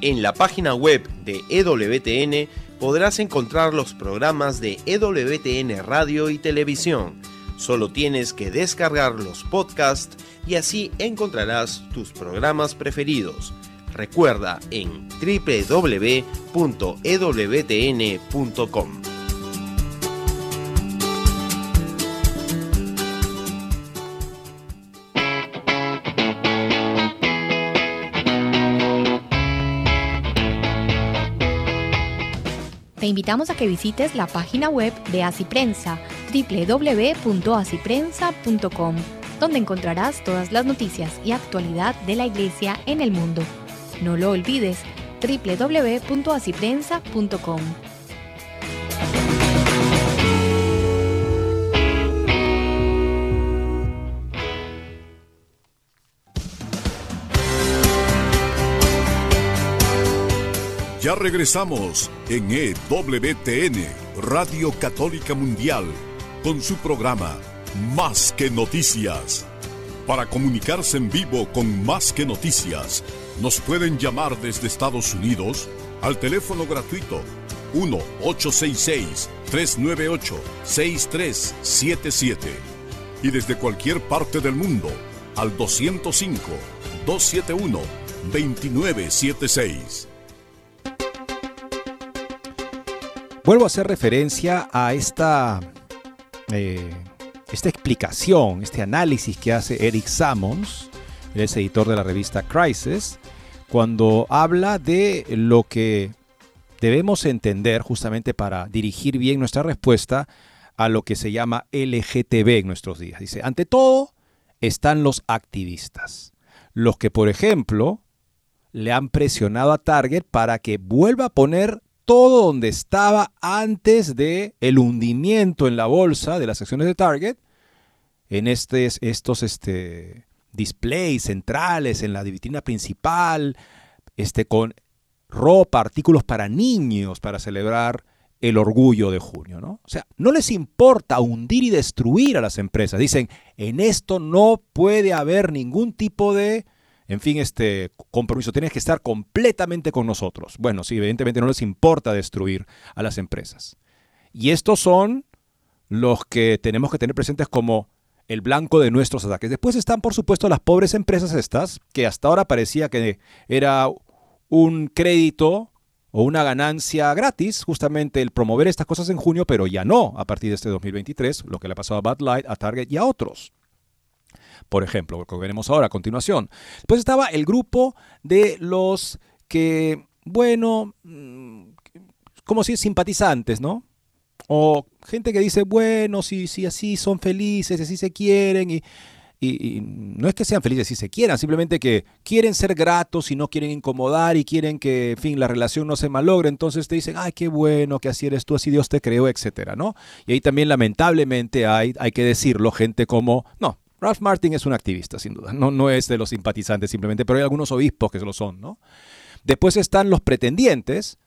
E: En la página web de EWTN podrás encontrar los programas de EWTN Radio y Televisión Solo tienes que descargar los podcasts y así encontrarás tus programas preferidos. Recuerda en www.ewtn.com.
D: Te invitamos a que visites la página web de Asiprensa www.asiprensa.com, donde encontrarás todas las noticias y actualidad de la Iglesia en el mundo. No lo olvides, www.asiprensa.com.
A: Ya regresamos en EWTN, Radio Católica Mundial con su programa Más que Noticias. Para comunicarse en vivo con Más que Noticias, nos pueden llamar desde Estados Unidos al teléfono gratuito 1-866-398-6377 y desde cualquier parte del mundo al 205-271-2976.
B: Vuelvo a hacer referencia a esta eh, esta explicación, este análisis que hace Eric Sammons, el es editor de la revista Crisis, cuando habla de lo que debemos entender justamente para dirigir bien nuestra respuesta a lo que se llama LGTB en nuestros días. Dice, ante todo están los activistas, los que por ejemplo le han presionado a Target para que vuelva a poner todo donde estaba antes de el hundimiento en la bolsa de las acciones de Target, en estos, este, displays centrales, en la vitrina principal, este, con ropa, artículos para niños para celebrar el orgullo de junio, ¿no? O sea, no les importa hundir y destruir a las empresas. Dicen, en esto no puede haber ningún tipo de en fin, este compromiso. Tienes que estar completamente con nosotros. Bueno, sí, evidentemente no les importa destruir a las empresas. Y estos son los que tenemos que tener presentes como el blanco de nuestros ataques. Después están, por supuesto, las pobres empresas estas, que hasta ahora parecía que era un crédito o una ganancia gratis, justamente el promover estas cosas en junio, pero ya no a partir de este 2023, lo que le ha pasado a Bad Light, a Target y a otros. Por ejemplo, lo que veremos ahora a continuación. Después estaba el grupo de los que, bueno, mm, como si simpatizantes, ¿no? O gente que dice, bueno, si, si así son felices, así se quieren y y, no es que sean felices si se quieran, simplemente que quieren ser gratos y no quieren incomodar y quieren que, en fin, la relación no se malogre. Entonces te dicen, ay, qué bueno que así eres tú, así Dios te creó, etcétera, ¿no? Y ahí también, lamentablemente, hay, hay que decirlo, gente como, no, Ralph Martin es un activista, sin duda. No, no es de los simpatizantes simplemente, pero hay algunos obispos que lo son, ¿no? Después están los pretendientes,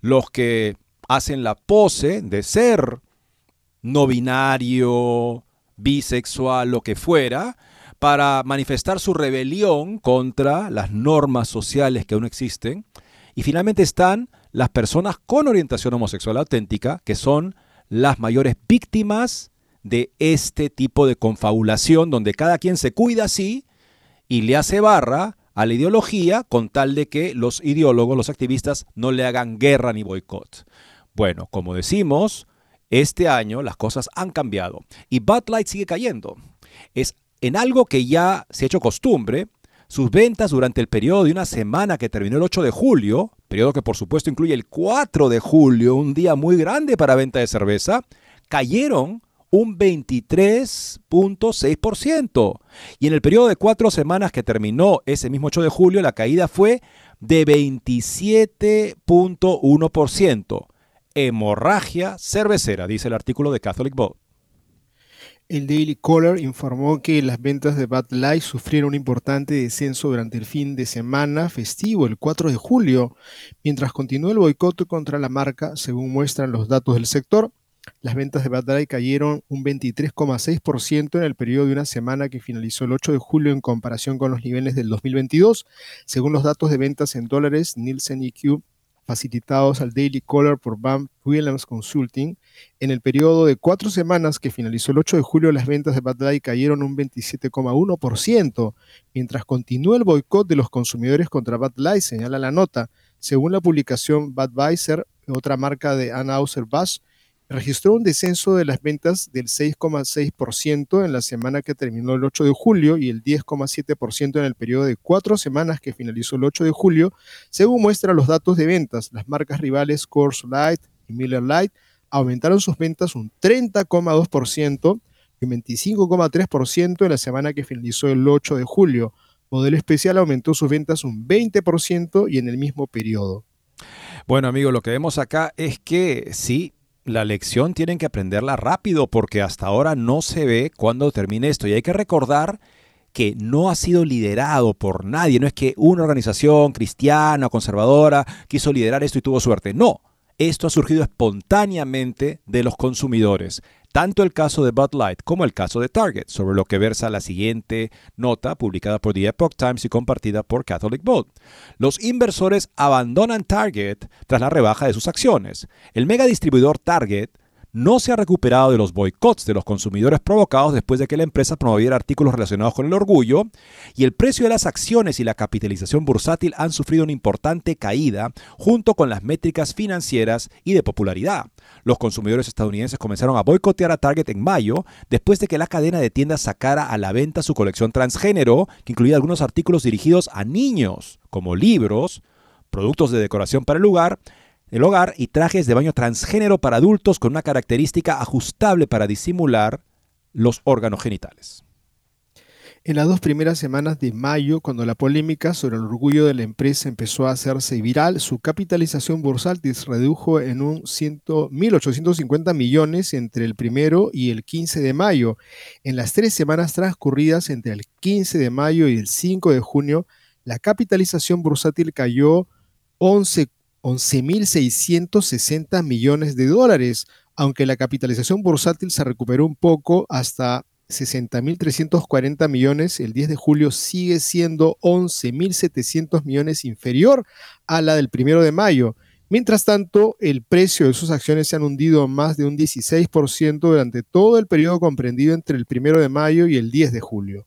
B: los que hacen la pose de ser no binario, bisexual, lo que fuera, para manifestar su rebelión contra las normas sociales que aún existen. Y finalmente están las personas con orientación homosexual auténtica, que son las mayores víctimas de este tipo de confabulación, donde cada quien se cuida así y le hace barra a la ideología con tal de que los ideólogos, los activistas, no le hagan guerra ni boicot. Bueno, como decimos, este año las cosas han cambiado y Bud Light sigue cayendo. Es en algo que ya se ha hecho costumbre. Sus ventas durante el periodo de una semana que terminó el 8 de julio, periodo que por supuesto incluye el 4 de julio, un día muy grande para venta de cerveza, cayeron un 23.6%. Y en el periodo de cuatro semanas que terminó ese mismo 8 de julio, la caída fue de 27.1% hemorragia cervecera, dice el artículo de Catholic Vote.
C: El Daily Caller informó que las ventas de Bud Light sufrieron un importante descenso durante el fin de semana festivo, el 4 de julio, mientras continuó el boicot contra la marca, según muestran los datos del sector. Las ventas de Light cayeron un 23,6% en el periodo de una semana que finalizó el 8 de julio en comparación con los niveles del 2022, según los datos de ventas en dólares Nielsen EQ facilitados al Daily Caller por Bam Williams Consulting. En el periodo de cuatro semanas que finalizó el 8 de julio, las ventas de Bud Light cayeron un 27,1%, mientras continúa el boicot de los consumidores contra Bud Light, señala la nota. Según la publicación Budweiser, otra marca de Anheuser-Busch, registró un descenso de las ventas del 6,6% en la semana que terminó el 8 de julio y el 10,7% en el periodo de cuatro semanas que finalizó el 8 de julio, según muestran los datos de ventas. Las marcas rivales Coors Light y Miller Light aumentaron sus ventas un 30,2% y un 25,3% en la semana que finalizó el 8 de julio. Modelo Especial aumentó sus ventas un 20% y en el mismo periodo.
B: Bueno, amigos, lo que vemos acá es que sí, la lección tienen que aprenderla rápido porque hasta ahora no se ve cuándo termine esto. Y hay que recordar que no ha sido liderado por nadie. No es que una organización cristiana o conservadora quiso liderar esto y tuvo suerte. No, esto ha surgido espontáneamente de los consumidores tanto el caso de Bud Light como el caso de Target, sobre lo que versa la siguiente nota publicada por The Epoch Times y compartida por Catholic Vote. Los inversores abandonan Target tras la rebaja de sus acciones. El mega distribuidor Target no se ha recuperado de los boicots de los consumidores provocados después de que la empresa promoviera artículos relacionados con el orgullo y el precio de las acciones y la capitalización bursátil han sufrido una importante caída junto con las métricas financieras y de popularidad. Los consumidores estadounidenses comenzaron a boicotear a Target en mayo después de que la cadena de tiendas sacara a la venta su colección transgénero que incluía algunos artículos dirigidos a niños como libros, productos de decoración para el lugar el hogar y trajes de baño transgénero para adultos con una característica ajustable para disimular los órganos genitales.
C: En las dos primeras semanas de mayo, cuando la polémica sobre el orgullo de la empresa empezó a hacerse viral, su capitalización bursátil se redujo en un 1.850 millones entre el primero y el 15 de mayo. En las tres semanas transcurridas entre el 15 de mayo y el 5 de junio, la capitalización bursátil cayó 11 11.660 millones de dólares, aunque la capitalización bursátil se recuperó un poco hasta 60.340 millones, el 10 de julio sigue siendo 11.700 millones inferior a la del 1 de mayo. Mientras tanto, el precio de sus acciones se han hundido más de un 16% durante todo el periodo comprendido entre el 1 de mayo y el 10 de julio.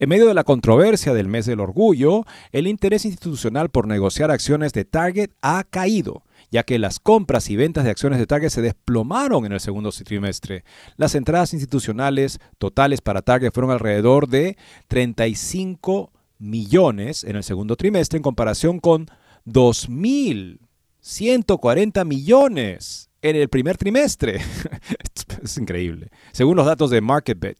B: En medio de la controversia del mes del orgullo, el interés institucional por negociar acciones de Target ha caído ya que las compras y ventas de acciones de Target se desplomaron en el segundo trimestre. Las entradas institucionales totales para Target fueron alrededor de 35 millones en el segundo trimestre en comparación con 2.140 millones en el primer trimestre. es increíble. Según los datos de MarketBet.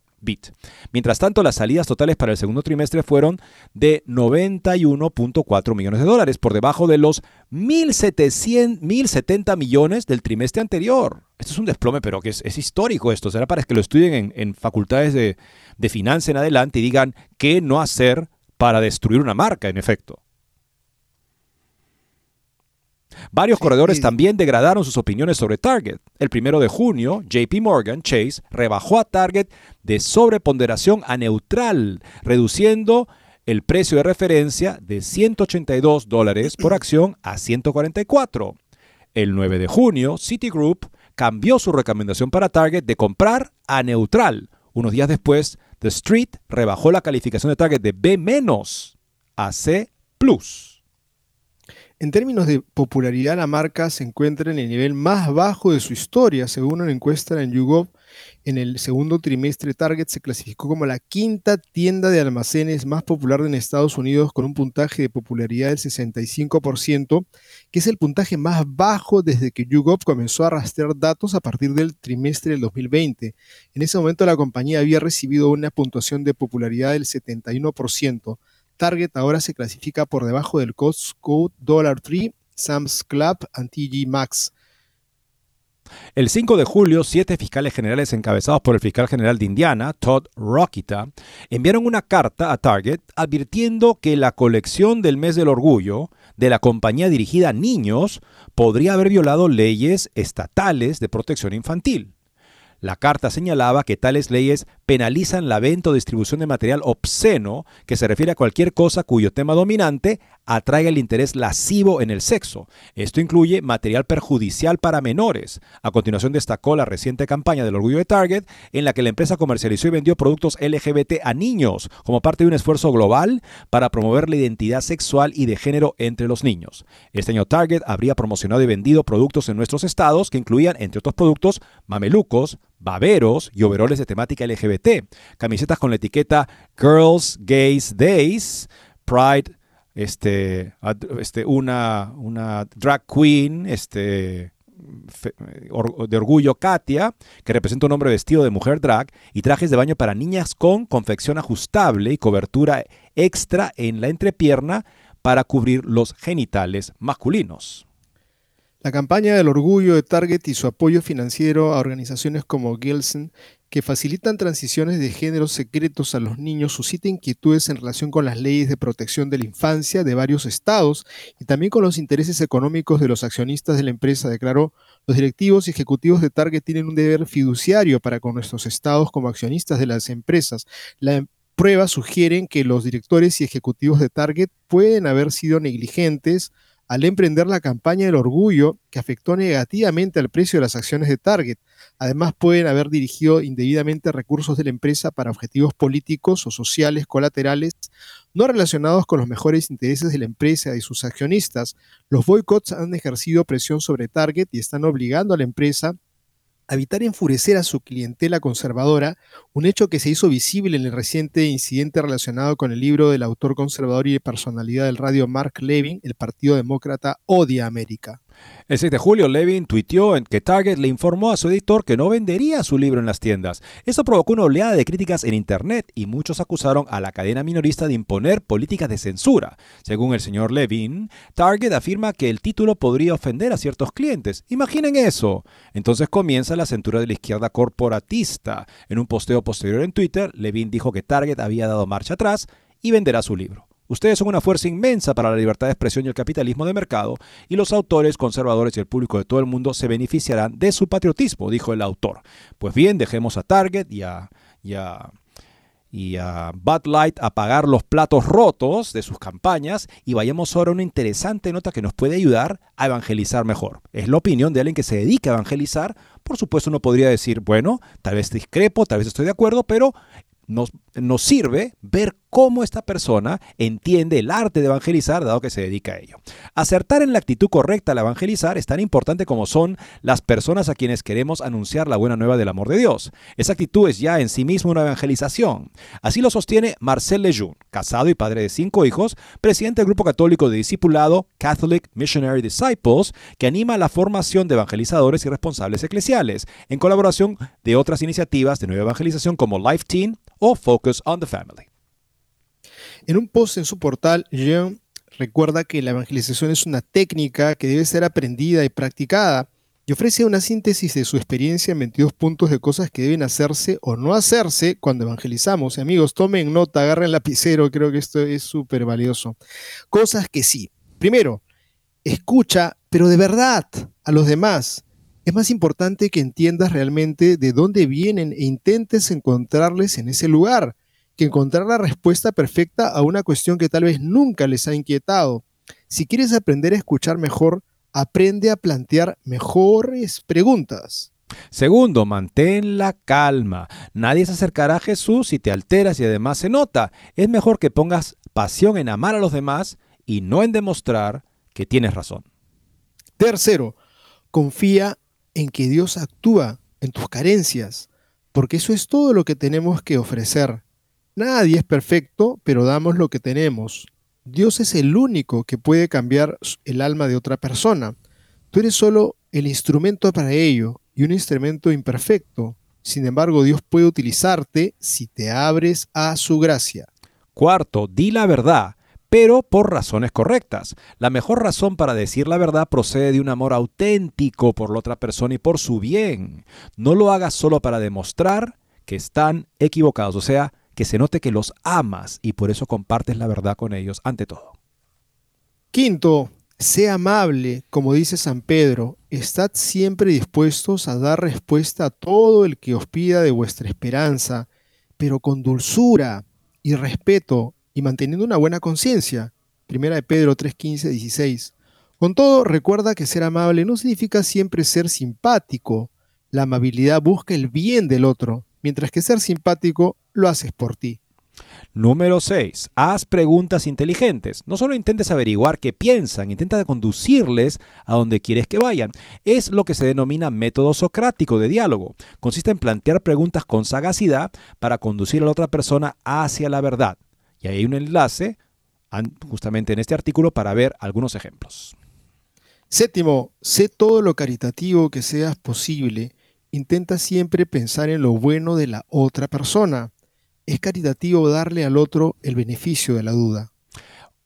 B: Mientras tanto, las salidas totales para el segundo trimestre fueron de 91.4 millones de dólares, por debajo de los 1.070 millones del trimestre anterior. Esto es un desplome, pero que es, histórico esto. Será para que lo estudien en, facultades de, de finanzas en adelante y digan qué no hacer para destruir una marca, en efecto. Varios corredores también degradaron sus opiniones sobre Target. El primero de junio, JP Morgan Chase rebajó a Target de sobreponderación a neutral, reduciendo el precio de referencia de 182 dólares por acción a 144. El 9 de junio, Citigroup cambió su recomendación para Target de comprar a neutral. Unos días después, The Street rebajó la calificación de Target de B- a C+.
C: En términos de popularidad, la marca se encuentra en el nivel más bajo de su historia, según una encuesta en YouGov. En el segundo trimestre, Target se clasificó como la quinta tienda de almacenes más popular en Estados Unidos con un puntaje de popularidad del 65%, que es el puntaje más bajo desde que YouGov comenzó a rastrear datos a partir del trimestre del 2020. En ese momento la compañía había recibido una puntuación de popularidad del 71%. Target ahora se clasifica por debajo del Costco Dollar Tree, Sam's Club y TG Maxx.
B: El 5 de julio, siete fiscales generales encabezados por el fiscal general de Indiana, Todd Rockita, enviaron una carta a Target advirtiendo que la colección del mes del orgullo de la compañía dirigida a niños podría haber violado leyes estatales de protección infantil. La carta señalaba que tales leyes penalizan la venta o distribución de material obsceno que se refiere a cualquier cosa cuyo tema dominante atraiga el interés lascivo en el sexo. Esto incluye material perjudicial para menores. A continuación destacó la reciente campaña del orgullo de Target en la que la empresa comercializó y vendió productos LGBT a niños como parte de un esfuerzo global para promover la identidad sexual y de género entre los niños. Este año Target habría promocionado y vendido productos en nuestros estados que incluían, entre otros productos, mamelucos, baberos y overoles de temática LGBT, camisetas con la etiqueta Girls Gays Days, Pride, este, este, una, una drag queen, este, de orgullo Katia, que representa un hombre vestido de mujer drag, y trajes de baño para niñas con confección ajustable y cobertura extra en la entrepierna para cubrir los genitales masculinos.
C: La campaña del orgullo de Target y su apoyo financiero a organizaciones como Gilson, que facilitan transiciones de género secretos a los niños, suscita inquietudes en relación con las leyes de protección de la infancia de varios estados y también con los intereses económicos de los accionistas de la empresa, declaró. Los directivos y ejecutivos de Target tienen un deber fiduciario para con nuestros estados como accionistas de las empresas. La pruebas sugieren que los directores y ejecutivos de Target pueden haber sido negligentes, al emprender la campaña del orgullo que afectó negativamente al precio de las acciones de Target. Además, pueden haber dirigido indebidamente recursos de la empresa para objetivos políticos o sociales colaterales no relacionados con los mejores intereses de la empresa y sus accionistas. Los boicots han ejercido presión sobre Target y están obligando a la empresa evitar enfurecer a su clientela conservadora, un hecho que se hizo visible en el reciente incidente relacionado con el libro del autor conservador y personalidad del radio Mark Levin, El Partido Demócrata odia América.
B: El 6 de julio, Levin tuiteó en que Target le informó a su editor que no vendería su libro en las tiendas. Esto provocó una oleada de críticas en Internet y muchos acusaron a la cadena minorista de imponer políticas de censura. Según el señor Levin, Target afirma que el título podría ofender a ciertos clientes. Imaginen eso. Entonces comienza la censura de la izquierda corporatista. En un posteo posterior en Twitter, Levin dijo que Target había dado marcha atrás y venderá su libro. Ustedes son una fuerza inmensa para la libertad de expresión y el capitalismo de mercado, y los autores, conservadores y el público de todo el mundo se beneficiarán de su patriotismo, dijo el autor. Pues bien, dejemos a Target y a, y a, Bud Light a pagar los platos rotos de sus campañas y vayamos ahora a una interesante nota que nos puede ayudar a evangelizar mejor. Es la opinión de alguien que se dedica a evangelizar. Por supuesto, uno podría decir, bueno, tal vez discrepo, tal vez estoy de acuerdo, pero nos, nos sirve ver cómo esta persona entiende el arte de evangelizar dado que se dedica a ello. Acertar en la actitud correcta al evangelizar es tan importante como son las personas a quienes queremos anunciar la buena nueva del amor de Dios. Esa actitud es ya en sí misma una evangelización. Así lo sostiene Marcel Lejeune, casado y padre de cinco hijos, presidente del grupo católico de discipulado Catholic Missionary Disciples, que anima la formación de evangelizadores y responsables eclesiales, en colaboración de otras iniciativas de nueva evangelización como Life Teen o Focus on the Family.
C: En un post en su portal, Jean recuerda que la evangelización es una técnica que debe ser aprendida y practicada y ofrece una síntesis de su experiencia en 22 puntos de cosas que deben hacerse o no hacerse cuando evangelizamos. amigos, tomen nota, agarren lapicero, creo que esto es súper valioso. Cosas que sí. Primero, escucha, pero de verdad, a los demás. Es más importante que entiendas realmente de dónde vienen e intentes encontrarles en ese lugar que encontrar la respuesta perfecta a una cuestión que tal vez nunca les ha inquietado. Si quieres aprender a escuchar mejor, aprende a plantear mejores preguntas.
B: Segundo, mantén la calma. Nadie se acercará a Jesús si te alteras y además se nota. Es mejor que pongas pasión en amar a los demás y no en demostrar que tienes razón.
C: Tercero, confía en que Dios actúa en tus carencias, porque eso es todo lo que tenemos que ofrecer. Nadie es perfecto, pero damos lo que tenemos. Dios es el único que puede cambiar el alma de otra persona. Tú eres solo el instrumento para ello y un instrumento imperfecto. Sin embargo, Dios puede utilizarte si te abres a su gracia.
B: Cuarto, di la verdad, pero por razones correctas. La mejor razón para decir la verdad procede de un amor auténtico por la otra persona y por su bien. No lo hagas solo para demostrar que están equivocados, o sea, que se note que los amas y por eso compartes la verdad con ellos ante todo.
C: Quinto, sé amable, como dice San Pedro, estad siempre dispuestos a dar respuesta a todo el que os pida de vuestra esperanza, pero con dulzura y respeto y manteniendo una buena conciencia. Primera de Pedro 3, 16. Con todo, recuerda que ser amable no significa siempre ser simpático. La amabilidad busca el bien del otro, mientras que ser simpático lo haces por ti.
B: Número 6. Haz preguntas inteligentes. No solo intentes averiguar qué piensan, intenta conducirles a donde quieres que vayan. Es lo que se denomina método socrático de diálogo. Consiste en plantear preguntas con sagacidad para conducir a la otra persona hacia la verdad. Y hay un enlace justamente en este artículo para ver algunos ejemplos.
C: Séptimo, sé todo lo caritativo que seas posible intenta siempre pensar en lo bueno de la otra persona. Es caritativo darle al otro el beneficio de la duda.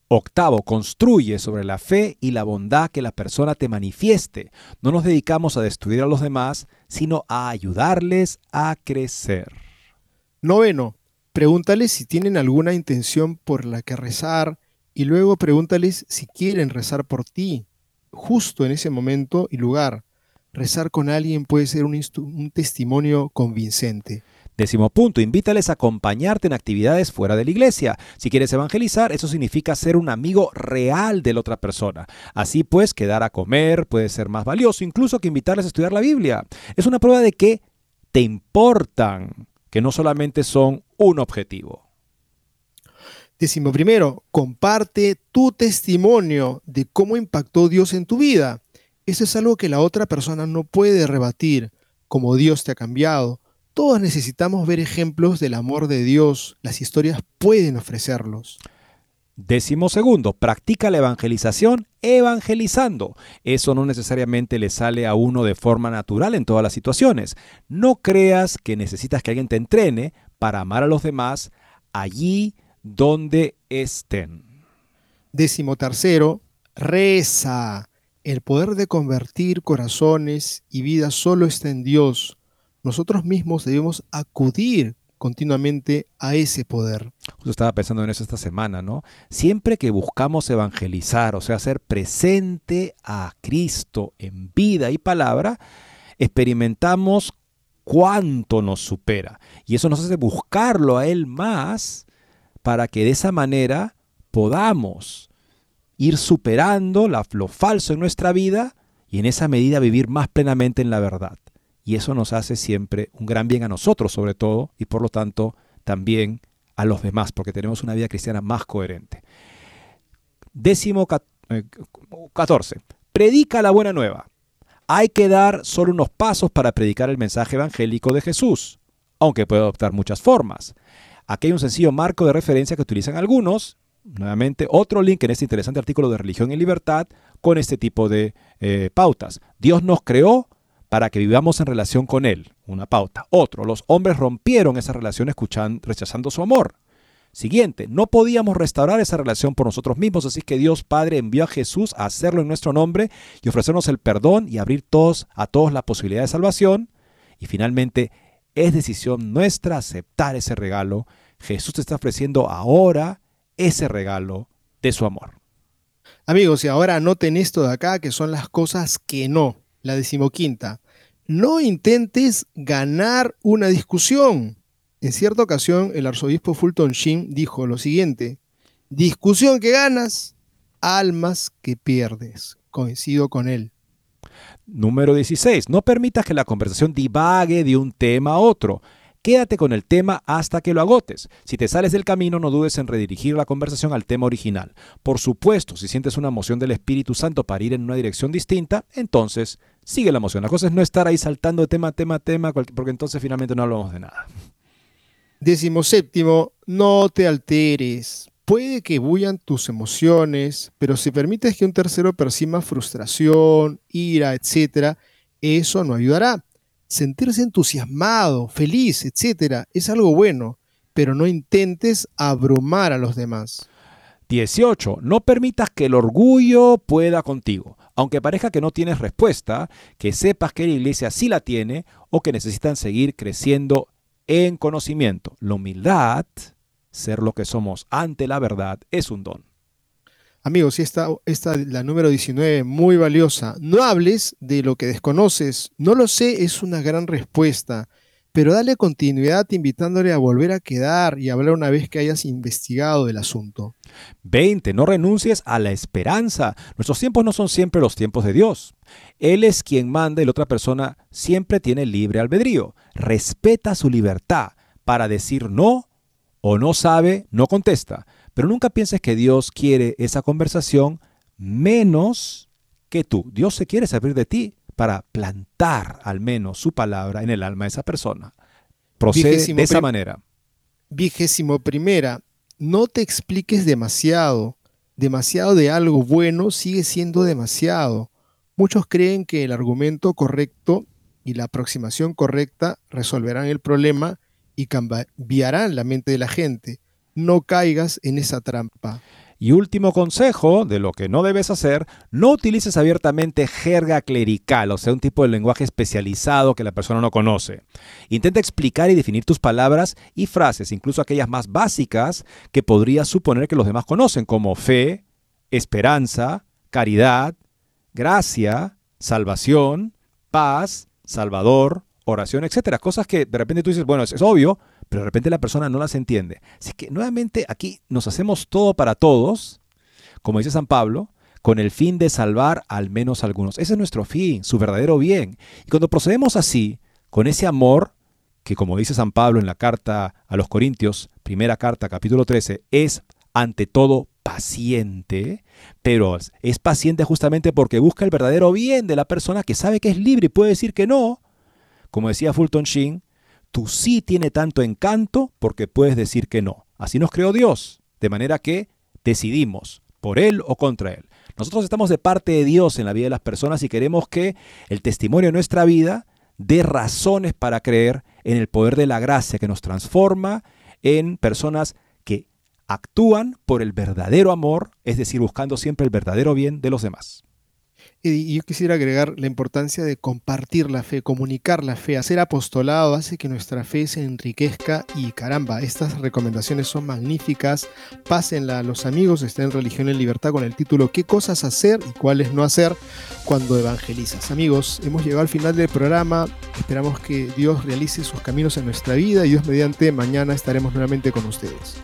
B: Octavo, construye sobre la fe y la bondad que la persona te manifieste. No nos dedicamos a destruir a los demás, sino a ayudarles a crecer.
C: Noveno, pregúntales si tienen alguna intención por la que rezar y luego pregúntales si quieren rezar por ti, justo en ese momento y lugar. Rezar con alguien puede ser un, testimonio convincente.
B: Décimo punto, invítales a acompañarte en actividades fuera de la iglesia. Si quieres evangelizar, eso significa ser un amigo real de la otra persona. Así pues, quedar a comer puede ser más valioso incluso que invitarles a estudiar la Biblia. Es una prueba de que te importan, que no solamente son un objetivo.
C: Décimo primero, comparte tu testimonio de cómo impactó Dios en tu vida. Eso es algo que la otra persona no puede rebatir, como Dios te ha cambiado. Todos necesitamos ver ejemplos del amor de Dios. Las historias pueden ofrecerlos.
B: Décimo segundo, practica la evangelización evangelizando. Eso no necesariamente le sale a uno de forma natural en todas las situaciones. No creas que necesitas que alguien te entrene para amar a los demás allí donde estén.
C: Décimo tercero, reza. El poder de convertir corazones y vidas solo está en Dios. Nosotros mismos debemos acudir continuamente a ese poder.
B: Yo estaba pensando en eso esta semana, ¿no? Siempre que buscamos evangelizar, o sea, hacer presente a Cristo en vida y palabra, experimentamos cuánto nos supera. Y eso nos hace buscarlo a Él más para que de esa manera podamos ir superando lo falso en nuestra vida y en esa medida vivir más plenamente en la verdad. Y eso nos hace siempre un gran bien a nosotros sobre todo y por lo tanto también a los demás, porque tenemos una vida cristiana más coherente. Décimo 14. Eh, Predica la buena nueva. Hay que dar solo unos pasos para predicar el mensaje evangélico de Jesús, aunque puede adoptar muchas formas. Aquí hay un sencillo marco de referencia que utilizan algunos. Nuevamente, otro link en este interesante artículo de Religión y Libertad con este tipo de eh, pautas. Dios nos creó para que vivamos en relación con Él. Una pauta. Otro, los hombres rompieron esa relación escuchando, rechazando su amor. Siguiente, no podíamos restaurar esa relación por nosotros mismos, así que Dios Padre envió a Jesús a hacerlo en nuestro nombre y ofrecernos el perdón y abrir todos, a todos la posibilidad de salvación. Y finalmente, es decisión nuestra aceptar ese regalo. Jesús te está ofreciendo ahora ese regalo de su amor.
C: Amigos, y ahora anoten esto de acá, que son las cosas que no. La decimoquinta. No intentes ganar una discusión. En cierta ocasión, el arzobispo Fulton Sheen dijo lo siguiente, discusión que ganas, almas que pierdes. Coincido con él.
B: Número 16. No permitas que la conversación divague de un tema a otro. Quédate con el tema hasta que lo agotes. Si te sales del camino, no dudes en redirigir la conversación al tema original. Por supuesto, si sientes una emoción del Espíritu Santo para ir en una dirección distinta, entonces sigue la emoción. La cosa es no estar ahí saltando de tema a tema a tema, porque entonces finalmente no hablamos de nada.
C: Décimo séptimo, no te alteres. Puede que bullan tus emociones, pero si permites que un tercero perciba frustración, ira, etc., eso no ayudará. Sentirse entusiasmado, feliz, etc., es algo bueno, pero no intentes abrumar a los demás.
B: 18. No permitas que el orgullo pueda contigo. Aunque parezca que no tienes respuesta, que sepas que la iglesia sí la tiene o que necesitan seguir creciendo en conocimiento. La humildad, ser lo que somos ante la verdad, es un don.
C: Amigos, esta, esta la número 19, muy valiosa. No hables de lo que desconoces. No lo sé, es una gran respuesta. Pero dale continuidad invitándole a volver a quedar y hablar una vez que hayas investigado el asunto.
B: 20. No renuncies a la esperanza. Nuestros tiempos no son siempre los tiempos de Dios. Él es quien manda y la otra persona siempre tiene libre albedrío. Respeta su libertad para decir no o no sabe, no contesta. Pero nunca pienses que Dios quiere esa conversación menos que tú. Dios se quiere saber de ti para plantar al menos su palabra en el alma de esa persona. Procede de esa manera.
C: Vigésimo primera, no te expliques demasiado. Demasiado de algo bueno sigue siendo demasiado. Muchos creen que el argumento correcto y la aproximación correcta resolverán el problema y cambiarán la mente de la gente. No caigas en esa trampa.
B: Y último consejo de lo que no debes hacer, no utilices abiertamente jerga clerical, o sea, un tipo de lenguaje especializado que la persona no conoce. Intenta explicar y definir tus palabras y frases, incluso aquellas más básicas que podrías suponer que los demás conocen, como fe, esperanza, caridad, gracia, salvación, paz, salvador, oración, etcétera. Cosas que de repente tú dices, bueno, es, obvio, pero de repente la persona no las entiende. Así que nuevamente aquí nos hacemos todo para todos, como dice San Pablo, con el fin de salvar al menos algunos. Ese es nuestro fin, su verdadero bien. Y cuando procedemos así, con ese amor, que como dice San Pablo en la carta a los Corintios, primera carta, capítulo 13, es ante todo paciente, pero es paciente justamente porque busca el verdadero bien de la persona que sabe que es libre y puede decir que no. Como decía Fulton Sheen, tu sí tiene tanto encanto porque puedes decir que no. Así nos creó Dios, de manera que decidimos por Él o contra Él. Nosotros estamos de parte de Dios en la vida de las personas y queremos que el testimonio de nuestra vida dé razones para creer en el poder de la gracia que nos transforma en personas actúan por el verdadero amor, es decir, buscando siempre el verdadero bien de los demás.
C: Y yo quisiera agregar la importancia de compartir la fe, comunicar la fe, hacer apostolado, hace que nuestra fe se enriquezca y caramba, estas recomendaciones son magníficas. Pásenla a los amigos, está en Religión en Libertad con el título ¿Qué cosas hacer y cuáles no hacer cuando evangelizas? Amigos, hemos llegado al final del programa, esperamos que Dios realice sus caminos en nuestra vida y Dios mediante mañana estaremos nuevamente con ustedes.